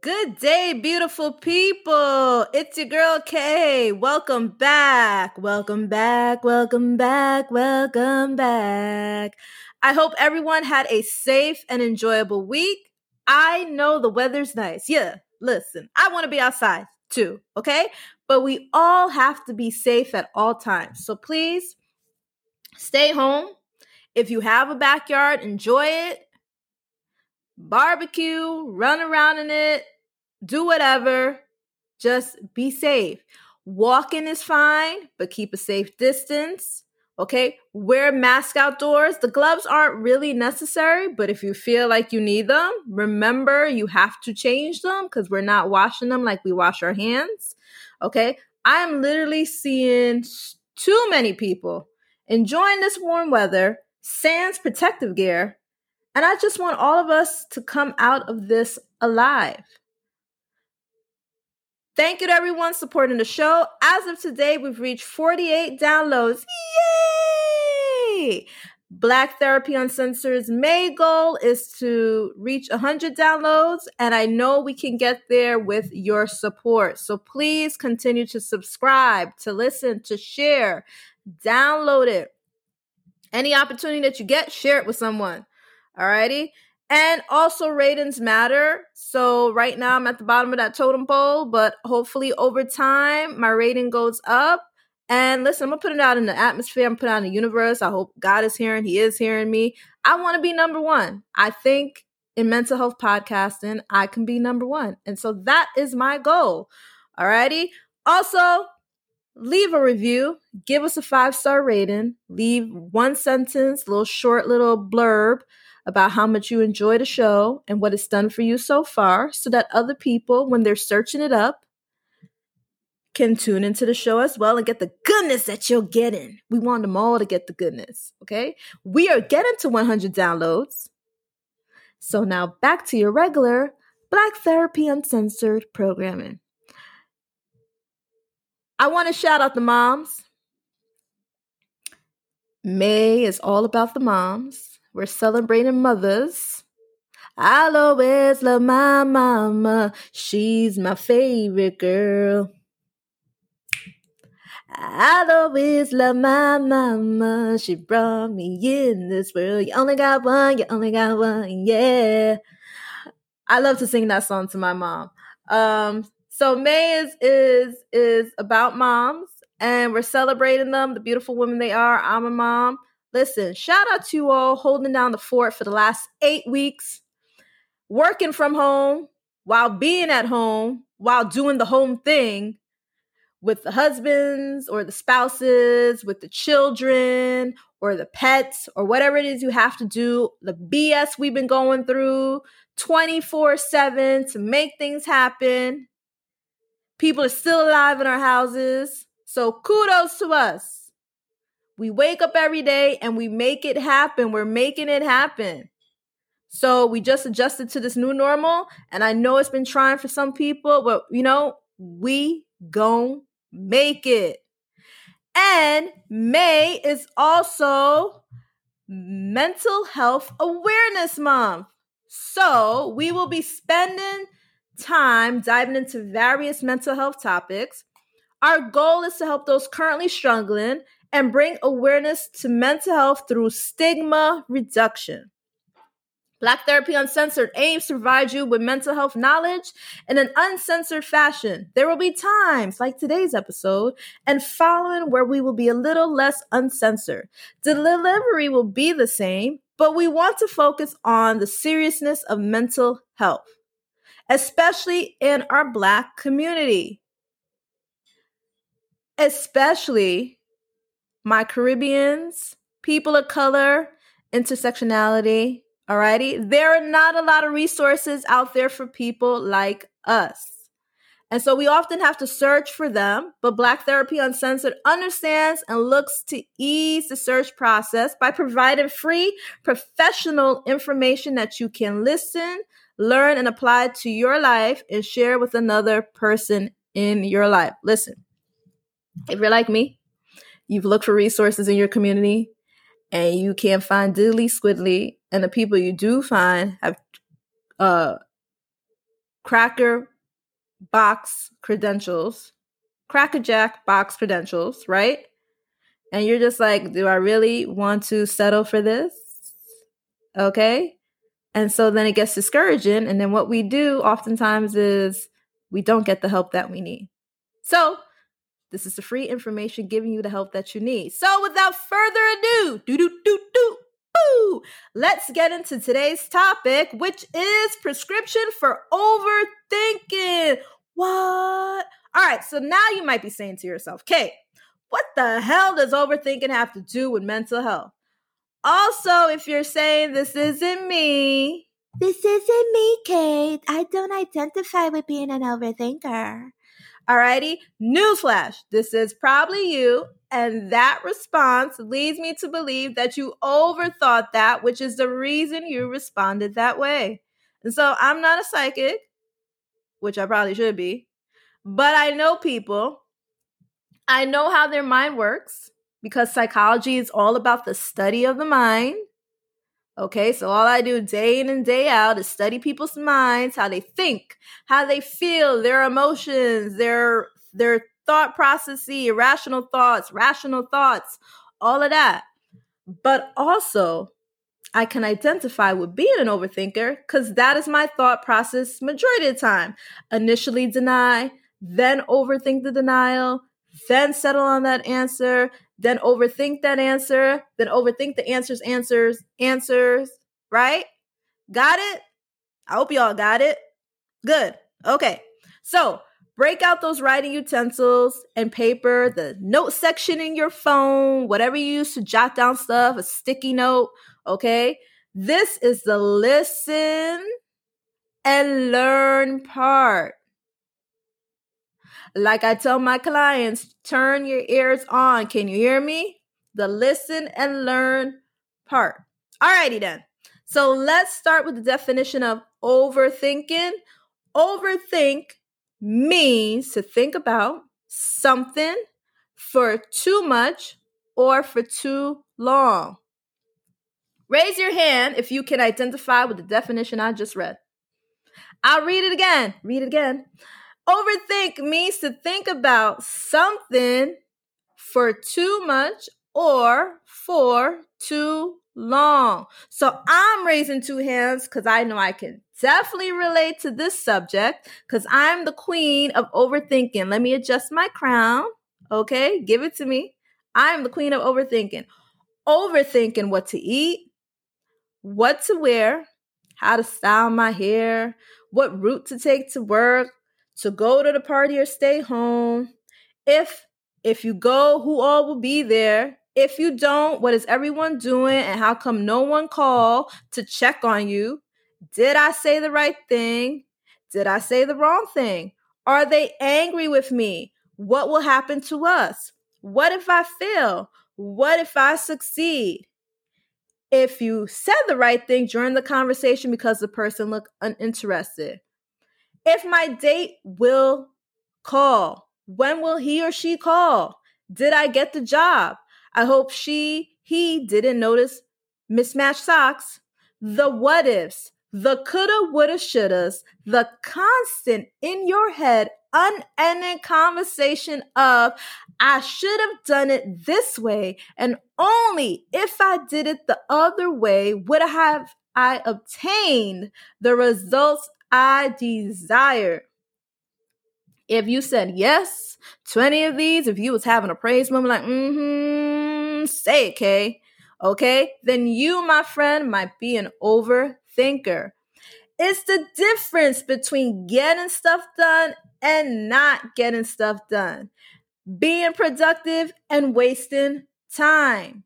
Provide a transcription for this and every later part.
Good day, beautiful people. It's your girl Kay. Welcome back. Welcome back. Welcome back. Welcome back. I hope everyone had a safe and enjoyable week. I know the weather's nice. Yeah, listen, I want to be outside too, okay? But we all have to be safe at all times. So please stay home. If you have a backyard, enjoy it barbecue, run around in it, do whatever. Just be safe. Walking is fine, but keep a safe distance. Okay, wear mask outdoors. The gloves aren't really necessary, but if you feel like you need them, remember you have to change them because we're not washing them like we wash our hands. Okay, I'm literally seeing too many people enjoying this warm weather, sans protective gear, and I just want all of us to come out of this alive. Thank you to everyone supporting the show. As of today, we've reached 48 downloads. Yay! Black Therapy Uncensored's May goal is to reach 100 downloads, and I know we can get there with your support. So please continue to subscribe, to listen, to share, download it. Any opportunity that you get, share it with someone. Alrighty. And also ratings matter. So right now I'm at the bottom of that totem pole, but hopefully over time my rating goes up. And listen, I'm gonna put it out in the atmosphere. I'm putting out in the universe. I hope God is hearing. He is hearing me. I want to be number one. I think in mental health podcasting, I can be number one. And so that is my goal. Alrighty. Also, leave a review, give us a five star rating, leave one sentence, little short little blurb about how much you enjoy the show and what it's done for you so far so that other people, when they're searching it up, can tune into the show as well and get the goodness that you're getting. We want them all to get the goodness, okay? We are getting to 100 downloads. So now back to your regular Black Therapy Uncensored programming. I want to shout out the moms. May is all about the moms. We're celebrating mothers. I'll always love my mama. She's my favorite girl. I'll always love my mama. She brought me in this world. You only got one, you only got one, yeah. I love to sing that song to my mom. Um, so May is is is about moms, and we're celebrating them, the beautiful women they are. I'm a mom. Listen, shout out to you all holding down the fort for the last eight weeks, working from home while being at home, while doing the home thing with the husbands or the spouses, with the children or the pets or whatever it is you have to do, the BS we've been going through 24 7 to make things happen. People are still alive in our houses. So kudos to us. We wake up every day and we make it happen. We're making it happen. So we just adjusted to this new normal. And I know it's been trying for some people, but you know, we gon' make it. And May is also Mental Health Awareness Month. So we will be spending time diving into various mental health topics. Our goal is to help those currently struggling and bring awareness to mental health through stigma reduction. Black Therapy Uncensored aims to provide you with mental health knowledge in an uncensored fashion. There will be times, like today's episode, and following where we will be a little less uncensored. Delivery will be the same, but we want to focus on the seriousness of mental health, especially in our Black community. Especially my Caribbeans, people of color, intersectionality. Alrighty. There are not a lot of resources out there for people like us. And so we often have to search for them, but Black Therapy Uncensored understands and looks to ease the search process by providing free professional information that you can listen, learn, and apply to your life and share with another person in your life. Listen, if you're like me, you've looked for resources in your community and you can't find diddly squiddly and the people you do find have uh cracker box credentials, crackerjack box credentials, right? And you're just like, do I really want to settle for this? Okay. And so then it gets discouraging. And then what we do oftentimes is we don't get the help that we need. So this is the free information giving you the help that you need. So without further ado, do do do do. Ooh, let's get into today's topic, which is prescription for overthinking. What? All right, so now you might be saying to yourself, Kate, what the hell does overthinking have to do with mental health? Also, if you're saying this isn't me, this isn't me, Kate. I don't identify with being an overthinker. Alrighty, newsflash. This is probably you, and that response leads me to believe that you overthought that, which is the reason you responded that way. And so I'm not a psychic, which I probably should be, but I know people. I know how their mind works because psychology is all about the study of the mind. Okay, so all I do day in and day out is study people's minds, how they think, how they feel, their emotions, their their thought processes, irrational thoughts, rational thoughts, all of that. But also, I can identify with being an overthinker because that is my thought process majority of the time. Initially deny, then overthink the denial, then settle on that answer, then overthink that answer, then overthink the answers, answers, answers, right? Got it? I hope y'all got it. Good. Okay. So break out those writing utensils and paper, the note section in your phone, whatever you use to jot down stuff, a sticky note. Okay. This is the listen and learn part. Like I tell my clients, turn your ears on. Can you hear me? The listen and learn part. Alrighty then. So let's start with the definition of overthinking. Overthink means to think about something for too much or for too long. Raise your hand if you can identify with the definition I just read. I'll read it again. Read it again. Overthink means to think about something for too much or for too long. So I'm raising two hands because I know I can definitely relate to this subject because I'm the queen of overthinking. Let me adjust my crown. Okay, give it to me. I'm the queen of overthinking. Overthinking what to eat, what to wear, how to style my hair, what route to take to work, to go to the party or stay home. If if you go, who all will be there? If you don't, what is everyone doing and how come no one call to check on you? Did I say the right thing? Did I say the wrong thing? Are they angry with me? What will happen to us? What if I fail? What if I succeed? If you said the right thing during the conversation because the person looked uninterested, if my date will call. When will he or she call? Did I get the job? I hope she, he didn't notice mismatched socks. The what ifs, the coulda, woulda, shouldas, the constant in your head, unending conversation of, I should have done it this way, and only if I did it the other way would I have I obtained the results I desire. If you said yes to any of these, if you was having a praise moment like, mm-hmm, say it, Kay, okay, then you, my friend, might be an overthinker. It's the difference between getting stuff done and not getting stuff done. Being productive and wasting time.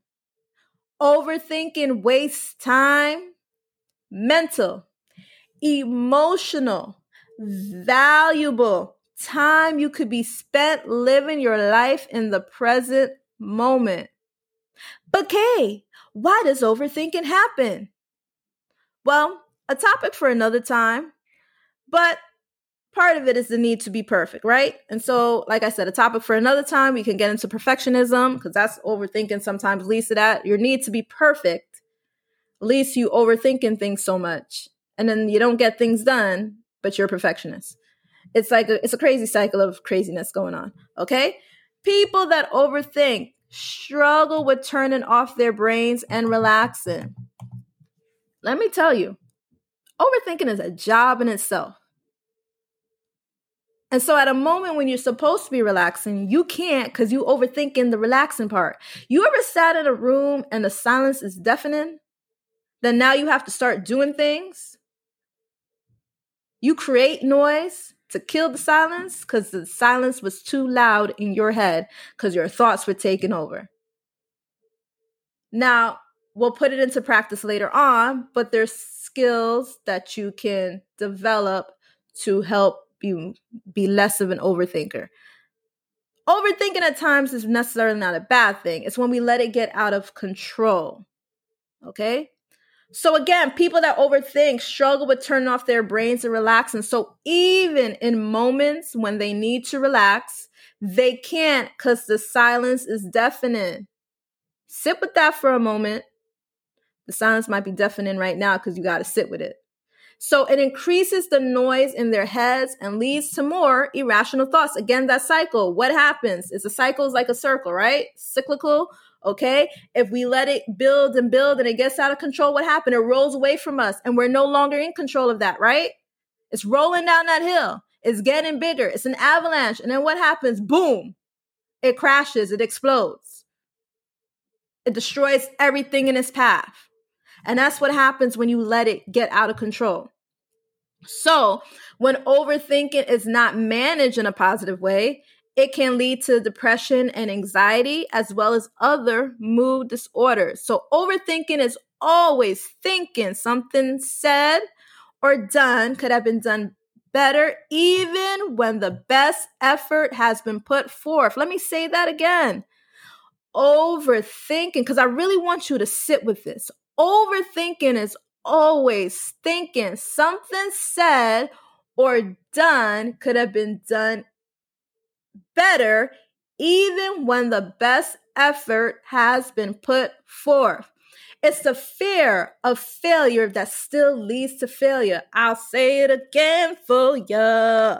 Overthinking wastes time, mental, emotional, valuable time you could be spent living your life in the present moment. But Kay, why does overthinking happen? Well, a topic for another time, but part of it is the need to be perfect, right? And so, like I said, a topic for another time. We can get into perfectionism because that's overthinking sometimes leads to that. Your need to be perfect leads to you overthinking things so much and then you don't get things done but you're a perfectionist. It's like a, it's a crazy cycle of craziness going on. Okay, people that overthink struggle with turning off their brains and relaxing. Let me tell you, overthinking is a job in itself. And so at a moment when you're supposed to be relaxing, you can't because you overthinking the relaxing part. You ever sat in a room and the silence is deafening? Then now you have to start doing things. You create noise to kill the silence because the silence was too loud in your head because your thoughts were taken over. Now, we'll put it into practice later on, but there's skills that you can develop to help you be less of an overthinker. Overthinking at times is necessarily not a bad thing. It's when we let it get out of control. Okay? So again, people that overthink struggle with turning off their brains and relaxing. So even in moments when they need to relax, they can't because the silence is deafening. Sit with that for a moment. The silence might be deafening right now because you got to sit with it. So it increases the noise in their heads and leads to more irrational thoughts. Again, that cycle. What happens? It's a cycle is like a circle, right? Cyclical. Okay. If we let it build and build and it gets out of control, what happened? It rolls away from us and we're no longer in control of that, right? It's rolling down that hill. It's getting bigger. It's an avalanche. And then what happens? Boom. It crashes. It explodes. It destroys everything in its path. And that's what happens when you let it get out of control. So, when overthinking is not managed in a positive way, it can lead to depression and anxiety, as well as other mood disorders. So, overthinking is always thinking something said or done could have been done better, even when the best effort has been put forth. Let me say that again. Overthinking, because I really want you to sit with this. Overthinking is always thinking something said or done could have been done better, even when the best effort has been put forth. It's the fear of failure that still leads to failure. I'll say it again for you.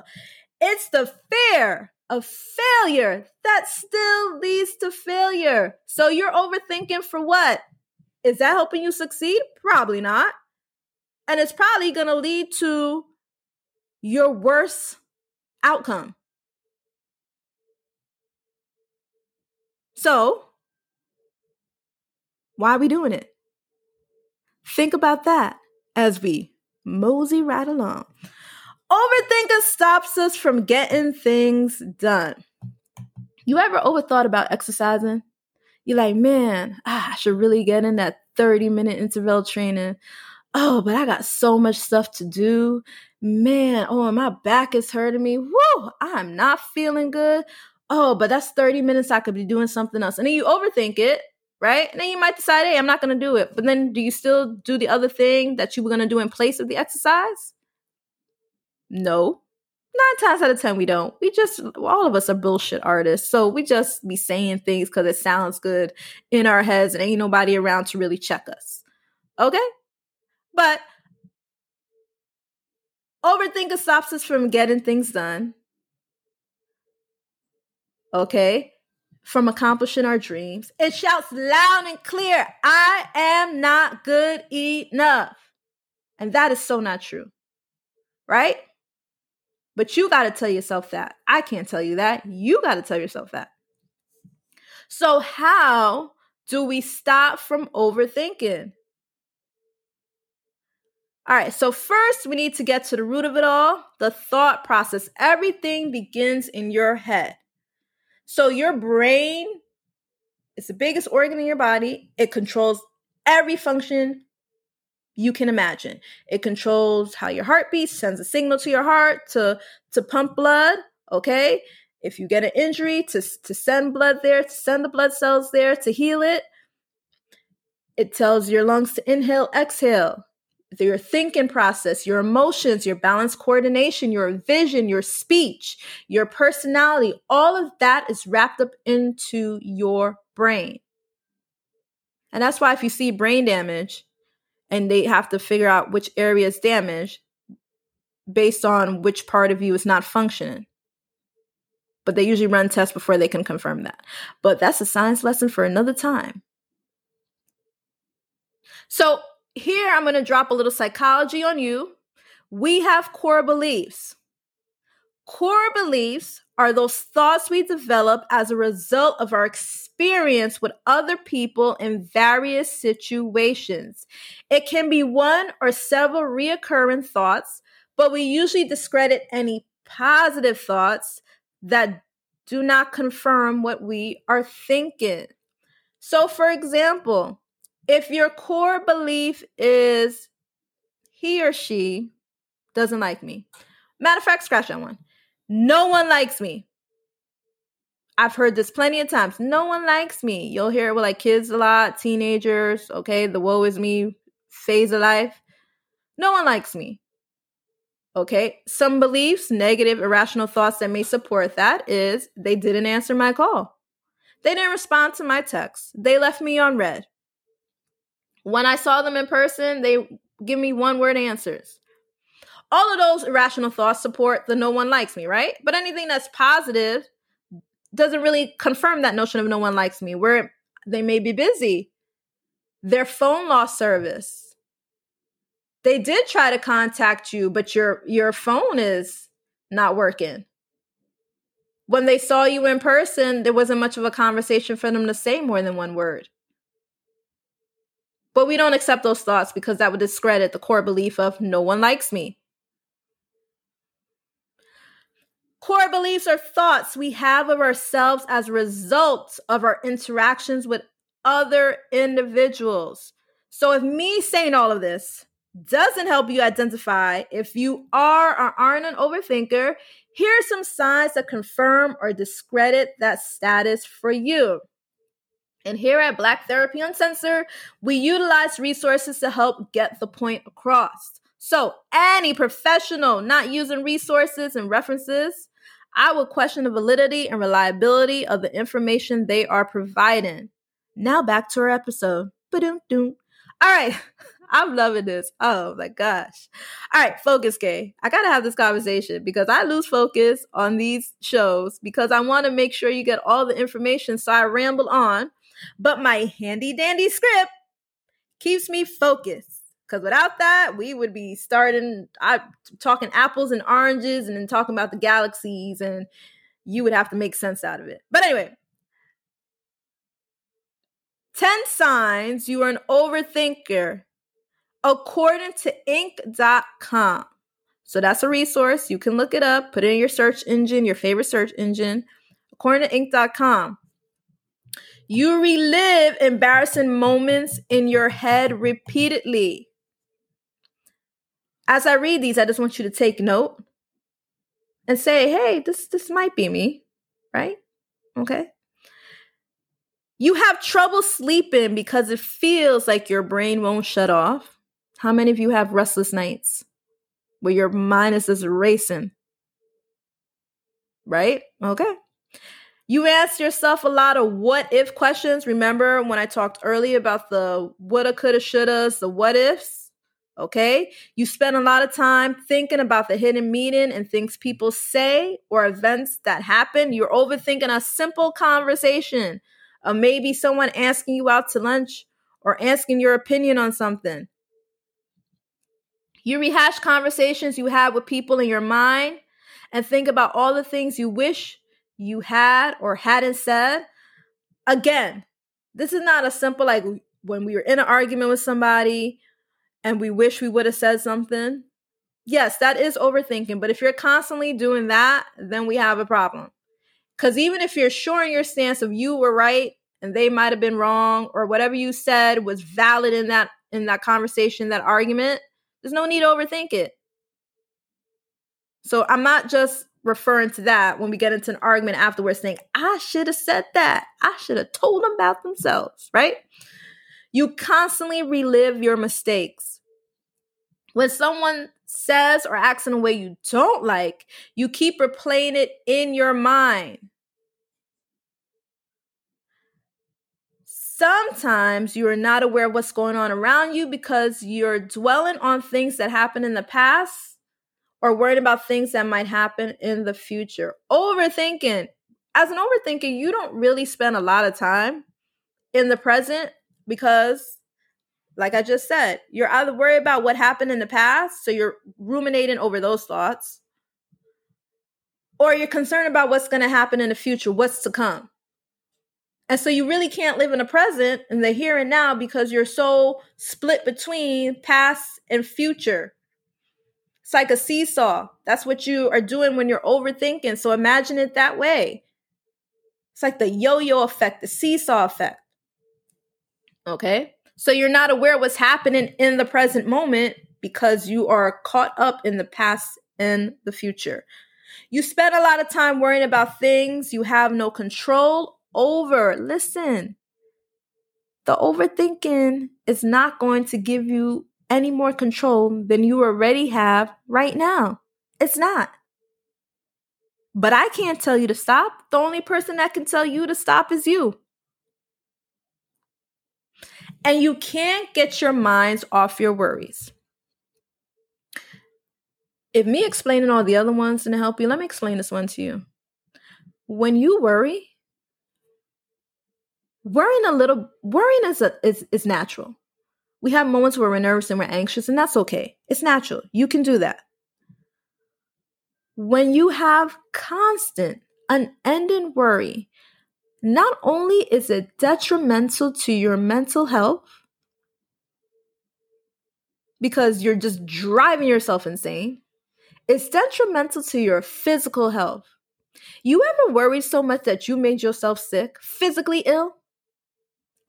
It's the fear of failure that still leads to failure. So you're overthinking for what? Is that helping you succeed? Probably not. And it's probably going to lead to your worst outcome. So, why are we doing it? Think about that as we mosey right along. Overthinking stops us from getting things done. You ever overthought about exercising? You're like, man, ah, I should really get in that 30 minute interval training. Oh, but I got so much stuff to do. Man, oh, my back is hurting me. Woo, I'm not feeling good oh, but that's 30 minutes I could be doing something else. And then you overthink it, right? And then you might decide, hey, I'm not going to do it. But then do you still do the other thing that you were going to do in place of the exercise? No. Nine times out of 10, we don't. We just, all of us are bullshit artists. So we just be saying things because it sounds good in our heads and ain't nobody around to really check us. Okay? But overthinking stops us from getting things done okay, from accomplishing our dreams. It shouts loud and clear, I am not good enough. And that is so not true, right? But you got to tell yourself that. I can't tell you that. You got to tell yourself that. So, how do we stop from overthinking? All right, so first we need to get to the root of it all the thought process. Everything begins in your head. So your brain is the biggest organ in your body. It controls every function you can imagine. It controls how your heart beats, sends a signal to your heart to to pump blood, okay? If you get an injury to to send blood there, to send the blood cells there to heal it. It tells your lungs to inhale, exhale your thinking process, your emotions, your balance coordination, your vision, your speech, your personality, all of that is wrapped up into your brain. And that's why if you see brain damage and they have to figure out which area is damaged, based on which part of you is not functioning. But they usually run tests before they can confirm that. But that's a science lesson for another time. So here I'm going to drop a little psychology on you. We have core beliefs. Core beliefs are those thoughts we develop as a result of our experience with other people in various situations. It can be one or several reoccurring thoughts, but we usually discredit any positive thoughts that do not confirm what we are thinking. So, for example, if your core belief is he or she doesn't like me, matter of fact, scratch that one. No one likes me. I've heard this plenty of times. No one likes me. You'll hear it with like kids a lot, teenagers, okay, the woe is me phase of life. No one likes me. Okay, some beliefs, negative, irrational thoughts that may support that is they didn't answer my call. They didn't respond to my text. They left me on read. When I saw them in person, they give me one word answers all of those irrational thoughts support the no one likes me, right? But anything that's positive doesn't really confirm that notion of no one likes me, where they may be busy. Their phone lost service. They did try to contact you, but your your phone is not working. When they saw you in person, there wasn't much of a conversation for them to say more than one word. But we don't accept those thoughts because that would discredit the core belief of no one likes me. Core beliefs are thoughts we have of ourselves as a result of our interactions with other individuals. So, if me saying all of this doesn't help you identify if you are or aren't an overthinker, here are some signs that confirm or discredit that status for you. And here at Black Therapy Uncensored, we utilize resources to help get the point across. So, any professional not using resources and references I would question the validity and reliability of the information they are providing. Now back to our episode. Ba-doom-doom. All right. I'm loving this. Oh my gosh. All right, focus Kay. I got to have this conversation because I lose focus on these shows because I want to make sure you get all the information. So I ramble on, but my handy dandy script keeps me focused. Because without that, we would be starting I talking apples and oranges and then talking about the galaxies, and you would have to make sense out of it. But anyway, 10 signs you are an overthinker according to Inc.com. So that's a resource. You can look it up, put it in your search engine, your favorite search engine, according to Inc.com. You relive embarrassing moments in your head repeatedly. As I read these, I just want you to take note and say, hey, this this might be me, right? Okay. You have trouble sleeping because it feels like your brain won't shut off. How many of you have restless nights where your mind is just racing? Right? Okay. You ask yourself a lot of what if questions. Remember when I talked earlier about the woulda, coulda, shouldas, the what ifs? Okay. You spend a lot of time thinking about the hidden meaning and things people say or events that happen. You're overthinking a simple conversation of maybe someone asking you out to lunch or asking your opinion on something. You rehash conversations you had with people in your mind and think about all the things you wish you had or hadn't said. Again, this is not a simple like when we were in an argument with somebody and we wish we would have said something, yes, that is overthinking. But if you're constantly doing that, then we have a problem. Because even if you're sure in your stance of you were right and they might have been wrong, or whatever you said was valid in that in that conversation, that argument, there's no need to overthink it. So I'm not just referring to that when we get into an argument afterwards, saying, I should have said that. I should have told them about themselves, right? You constantly relive your mistakes. When someone says or acts in a way you don't like, you keep replaying it in your mind. Sometimes you are not aware of what's going on around you because you're dwelling on things that happened in the past or worrying about things that might happen in the future. Overthinking. As an overthinker, you don't really spend a lot of time in the present because like I just said, you're either worried about what happened in the past, so you're ruminating over those thoughts, or you're concerned about what's going to happen in the future, what's to come. And so you really can't live in the present and the here and now because you're so split between past and future. It's like a seesaw. That's what you are doing when you're overthinking. So imagine it that way. It's like the yo yo effect, the seesaw effect. Okay. So you're not aware what's happening in the present moment because you are caught up in the past and the future. You spend a lot of time worrying about things you have no control over. Listen, the overthinking is not going to give you any more control than you already have right now. It's not. But I can't tell you to stop. The only person that can tell you to stop is you. And you can't get your minds off your worries. If me explaining all the other ones didn't help you, let me explain this one to you. When you worry, worrying a little worrying is a, is is natural. We have moments where we're nervous and we're anxious, and that's okay. It's natural. You can do that. When you have constant, unending worry, not only is it detrimental to your mental health, because you're just driving yourself insane, it's detrimental to your physical health. You ever worried so much that you made yourself sick, physically ill?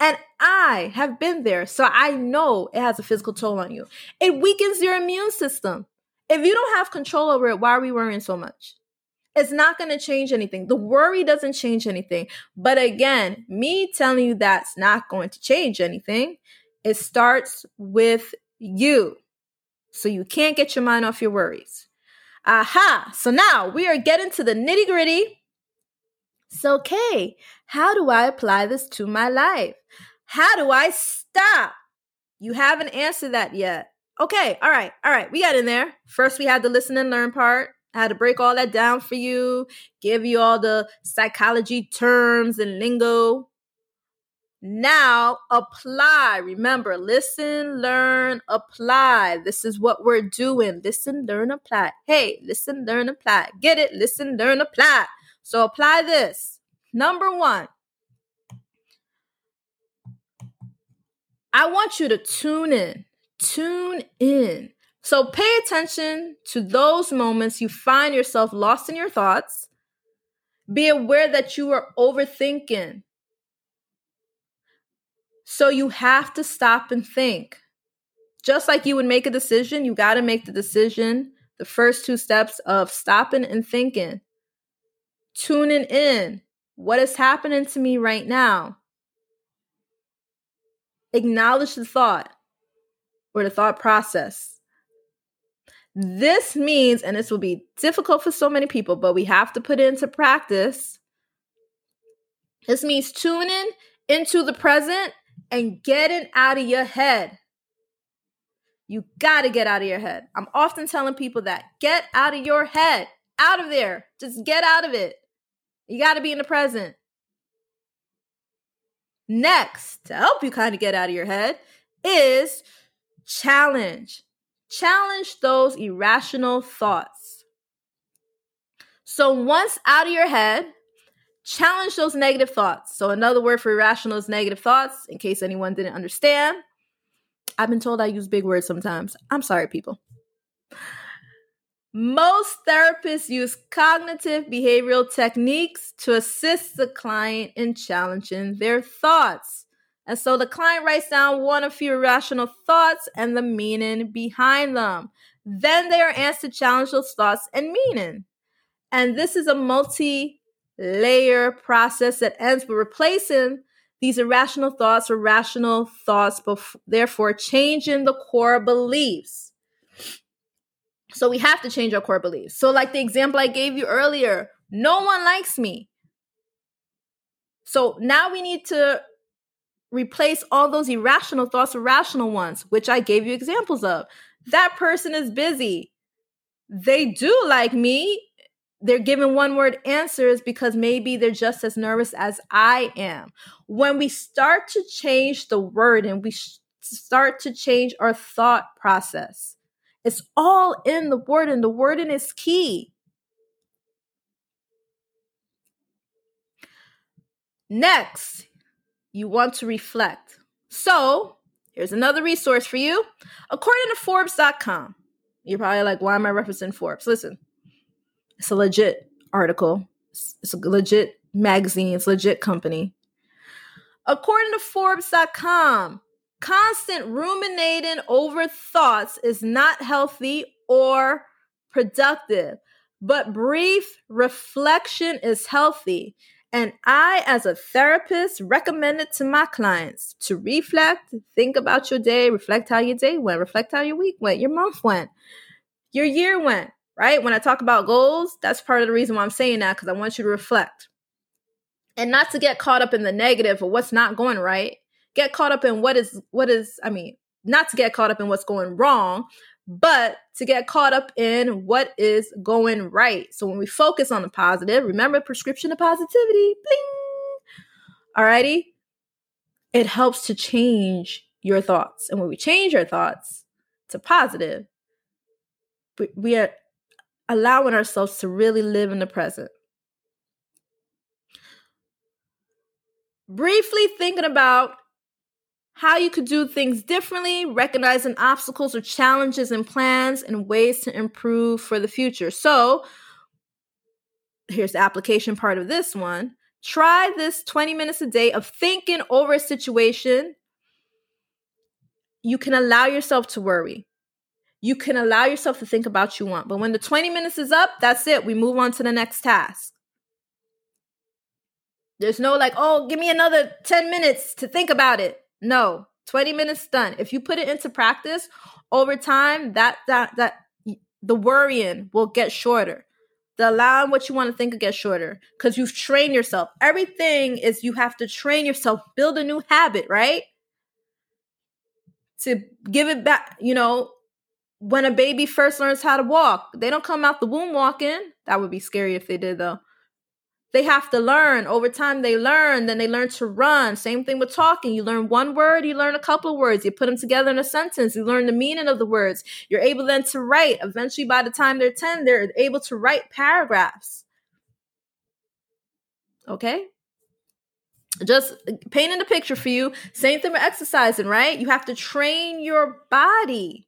And I have been there, so I know it has a physical toll on you. It weakens your immune system. If you don't have control over it, why are we worrying so much? It's not going to change anything. The worry doesn't change anything. But again, me telling you that's not going to change anything, it starts with you. So you can't get your mind off your worries. Aha. So now we are getting to the nitty gritty. So, Kay, how do I apply this to my life? How do I stop? You haven't answered that yet. Okay, all right, all right, we got in there. First, we had the listen and learn part. I had to break all that down for you, give you all the psychology terms and lingo. Now apply. Remember, listen, learn, apply. This is what we're doing. Listen, learn, apply. Hey, listen, learn, apply. Get it? Listen, learn, apply. So apply this. Number one, I want you to tune in. Tune in. So pay attention to those moments you find yourself lost in your thoughts. Be aware that you are overthinking. So you have to stop and think. Just like you would make a decision, you got to make the decision, the first two steps of stopping and thinking, tuning in. What is happening to me right now? Acknowledge the thought or the thought process. This means, and this will be difficult for so many people, but we have to put it into practice. This means tuning into the present and getting out of your head. You got to get out of your head. I'm often telling people that get out of your head, out of there. Just get out of it. You got to be in the present. Next, to help you kind of get out of your head, is challenge. Challenge those irrational thoughts. So once out of your head, challenge those negative thoughts. So another word for irrational is negative thoughts, in case anyone didn't understand. I've been told I use big words sometimes. I'm sorry, people. Most therapists use cognitive behavioral techniques to assist the client in challenging their thoughts. And so the client writes down one of few irrational thoughts and the meaning behind them. Then they are asked to challenge those thoughts and meaning. And this is a multi layer process that ends with replacing these irrational thoughts with rational thoughts, therefore changing the core beliefs. So we have to change our core beliefs. So, like the example I gave you earlier, no one likes me. So now we need to replace all those irrational thoughts with rational ones, which I gave you examples of. That person is busy. they do like me. They're giving one word answers because maybe they're just as nervous as I am. When we start to change the word and we start to change our thought process, it's all in the word, and the wording is key. Next, you want to reflect. So, here's another resource for you. According to Forbes.com, you're probably like, why am I referencing Forbes? Listen, it's a legit article, it's a legit magazine, it's a legit company. According to Forbes.com, constant ruminating over thoughts is not healthy or productive, but brief reflection is healthy. And I, as a therapist, recommend it to my clients to reflect, think about your day, reflect how your day went, reflect how your week went, your month went, your year went, right? When I talk about goals, that's part of the reason why I'm saying that because I want you to reflect and not to get caught up in the negative or what's not going right. Get caught up in what is, what is, I mean, not to get caught up in what's going wrong, but to get caught up in what is going right. So when we focus on the positive, remember prescription of positivity, bling. Alrighty. It helps to change your thoughts. And when we change our thoughts to positive, we are allowing ourselves to really live in the present. Briefly thinking about how you could do things differently, recognizing obstacles or challenges and plans and ways to improve for the future. So, here's the application part of this one. Try this 20 minutes a day of thinking over a situation. You can allow yourself to worry. You can allow yourself to think about what you want. But when the 20 minutes is up, that's it. We move on to the next task. There's no like, oh, give me another 10 minutes to think about it. No, 20 minutes done. If you put it into practice over time, that that that the worrying will get shorter. The allowing what you want to think will get shorter because you've trained yourself. Everything is you have to train yourself, build a new habit, right? To give it back, you know, when a baby first learns how to walk, they don't come out the womb walking. That would be scary if they did, though they have to learn. Over time they learn. Then they learn to run. Same thing with talking. You learn one word you learn a couple of words. You put them together in a sentence. You learn the meaning of the words. You're able then to write. Eventually by the time they're 10 they're able to write paragraphs. Okay? Just painting the picture for you. Same thing with exercising right? You have to train your body.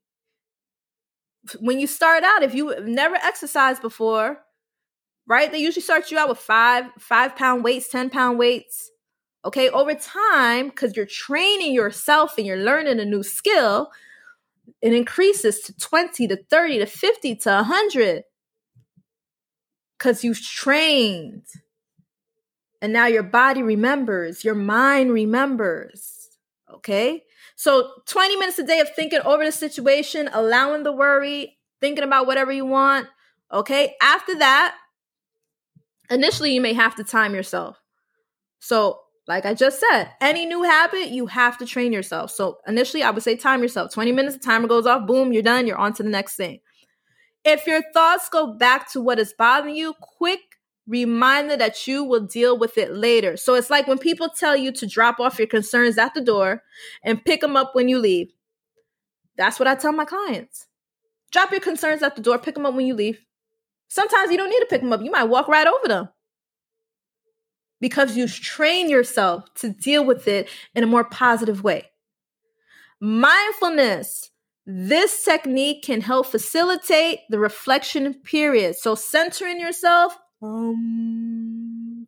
When you start out if you have never exercised before right? They usually start you out with five, five pound weights, 10 pound weights. Okay, over time, because you're training yourself and you're learning a new skill, it increases to 20 to 30 to 50 to 100 because you've trained. And now your body remembers, your mind remembers. Okay, so 20 minutes a day of thinking over the situation, allowing the worry, thinking about whatever you want. Okay, after that, initially you may have to time yourself. So, like I just said, any new habit, you have to train yourself. So, initially, I would say time yourself 20 minutes, the timer goes off, boom, you're done, you're on to the next thing. If your thoughts go back to what is bothering you, quick reminder that you will deal with it later. So, it's like when people tell you to drop off your concerns at the door and pick them up when you leave. That's what I tell my clients. Drop your concerns at the door, pick them up when you leave. Sometimes you don't need to pick them up. You might walk right over them because you train yourself to deal with it in a more positive way. Mindfulness. This technique can help facilitate the reflection period. So, centering yourself um,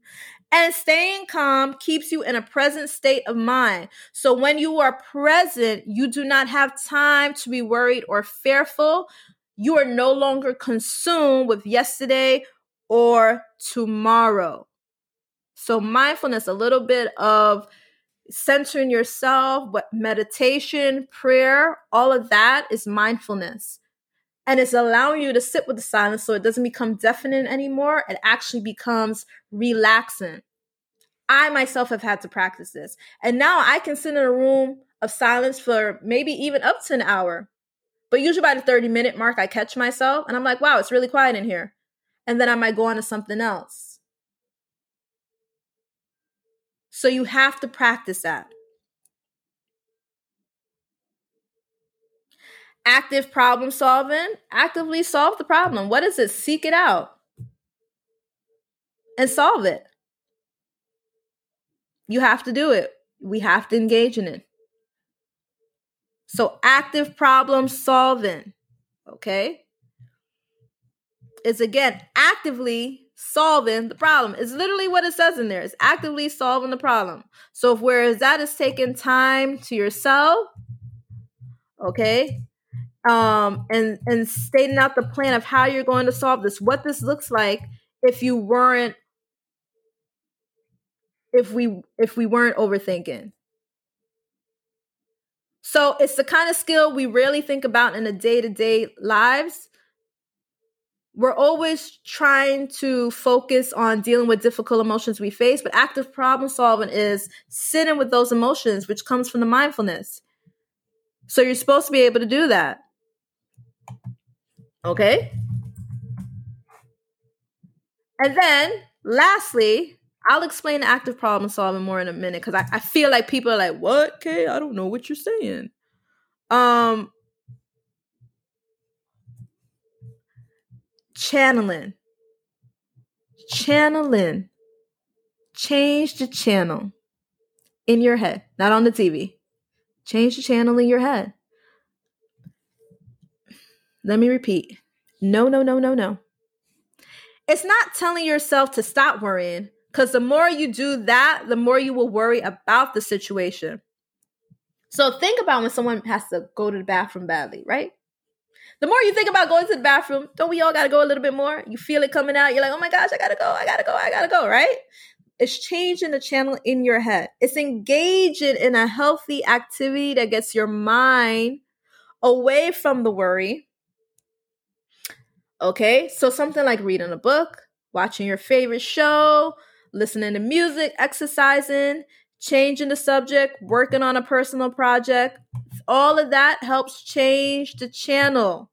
and staying calm keeps you in a present state of mind. So, when you are present, you do not have time to be worried or fearful you are no longer consumed with yesterday or tomorrow. So, mindfulness, a little bit of centering yourself, what meditation, prayer, all of that is mindfulness. And it's allowing you to sit with the silence so it doesn't become deafening anymore. It actually becomes relaxing. I myself have had to practice this. And now I can sit in a room of silence for maybe even up to an hour But usually by the 30 minute mark, I catch myself and I'm like, wow, it's really quiet in here. And then I might go on to something else. So you have to practice that. Active problem solving, actively solve the problem. What is it? Seek it out and solve it. You have to do it. We have to engage in it. So, active problem solving, okay, is again actively solving the problem. It's literally what it says in there. It's actively solving the problem. So, if whereas that is taking time to yourself, okay, um, and and stating out the plan of how you're going to solve this, what this looks like if you weren't if we if we weren't overthinking. So it's the kind of skill we rarely think about in the day-to-day lives. We're always trying to focus on dealing with difficult emotions we face, but active problem solving is sitting with those emotions, which comes from the mindfulness. So you're supposed to be able to do that. Okay? And then lastly, I'll explain active problem solving more in a minute because I, I feel like people are like, what, Kay? I don't know what you're saying. Um channeling. Channeling. Change the channel in your head, not on the TV. Change the channel in your head. Let me repeat. No, no, no, no, no. It's not telling yourself to stop worrying because the more you do that, the more you will worry about the situation. So think about when someone has to go to the bathroom badly, right? The more you think about going to the bathroom, don't we all got to go a little bit more? You feel it coming out. You're like, oh my gosh, I got to go. I got to go. I got to go, right? It's changing the channel in your head. It's engaging in a healthy activity that gets your mind away from the worry. Okay, so something like reading a book, watching your favorite show, listening to music, exercising, changing the subject, working on a personal project. All of that helps change the channel.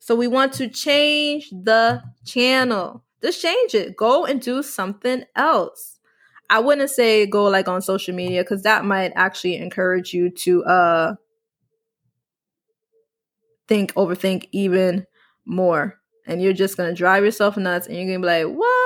So we want to change the channel. Just change it. Go and do something else. I wouldn't say go like on social media because that might actually encourage you to uh think, overthink even more. And you're just gonna drive yourself nuts and you're gonna be like, what?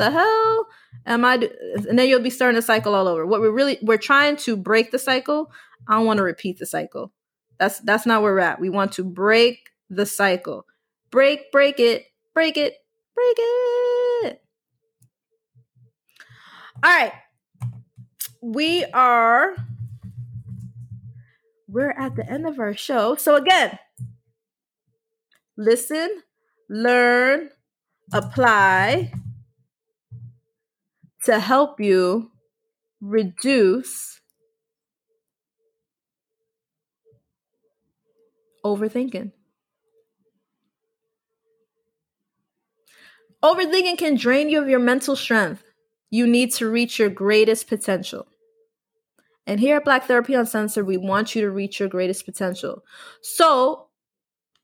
The hell am I? Do-? And then you'll be starting a cycle all over. What we're really we're trying to break the cycle. I don't want to repeat the cycle. That's that's not where we're at. We want to break the cycle. Break, break it, break it, break it. All right. We are we're at the end of our show. So again, listen, learn, apply, to help you reduce overthinking. Overthinking can drain you of your mental strength. You need to reach your greatest potential. And here at Black Therapy Uncensored, we want you to reach your greatest potential. So,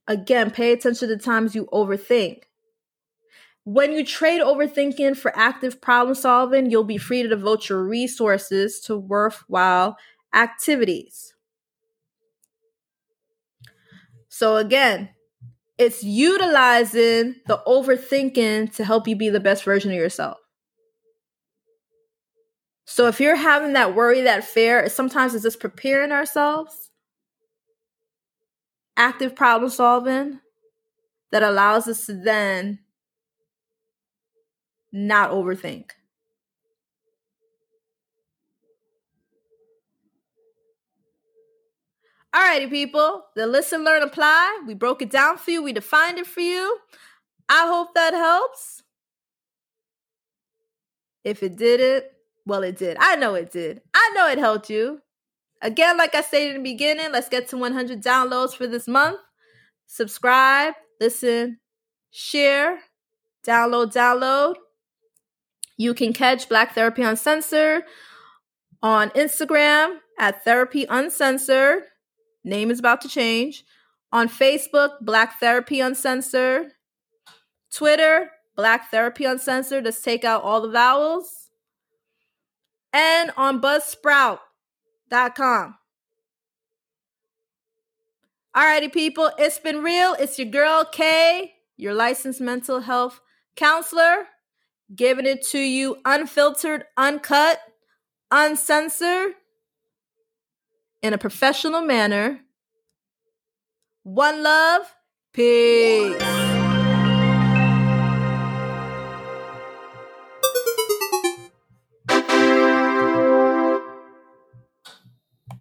again, pay attention to the times you overthink. When you trade overthinking for active problem solving, you'll be free to devote your resources to worthwhile activities. So, again, it's utilizing the overthinking to help you be the best version of yourself. So, if you're having that worry, that fear, sometimes it's just preparing ourselves, active problem solving that allows us to then not overthink. Alrighty, people. The listen, learn, apply. We broke it down for you. We defined it for you. I hope that helps. If it didn't, well, it did. I know it did. I know it helped you. Again, like I stated in the beginning, let's get to 100 downloads for this month. Subscribe, listen, share, download, download. You can catch Black Therapy Uncensored on Instagram at Therapy Uncensored. Name is about to change. On Facebook, Black Therapy Uncensored. Twitter, Black Therapy Uncensored. Let's take out all the vowels. And on buzzsprout.com. Alrighty, people, it's been real. It's your girl Kay, your licensed mental health counselor, giving it to you unfiltered, uncut, uncensored, in a professional manner. One love, peace.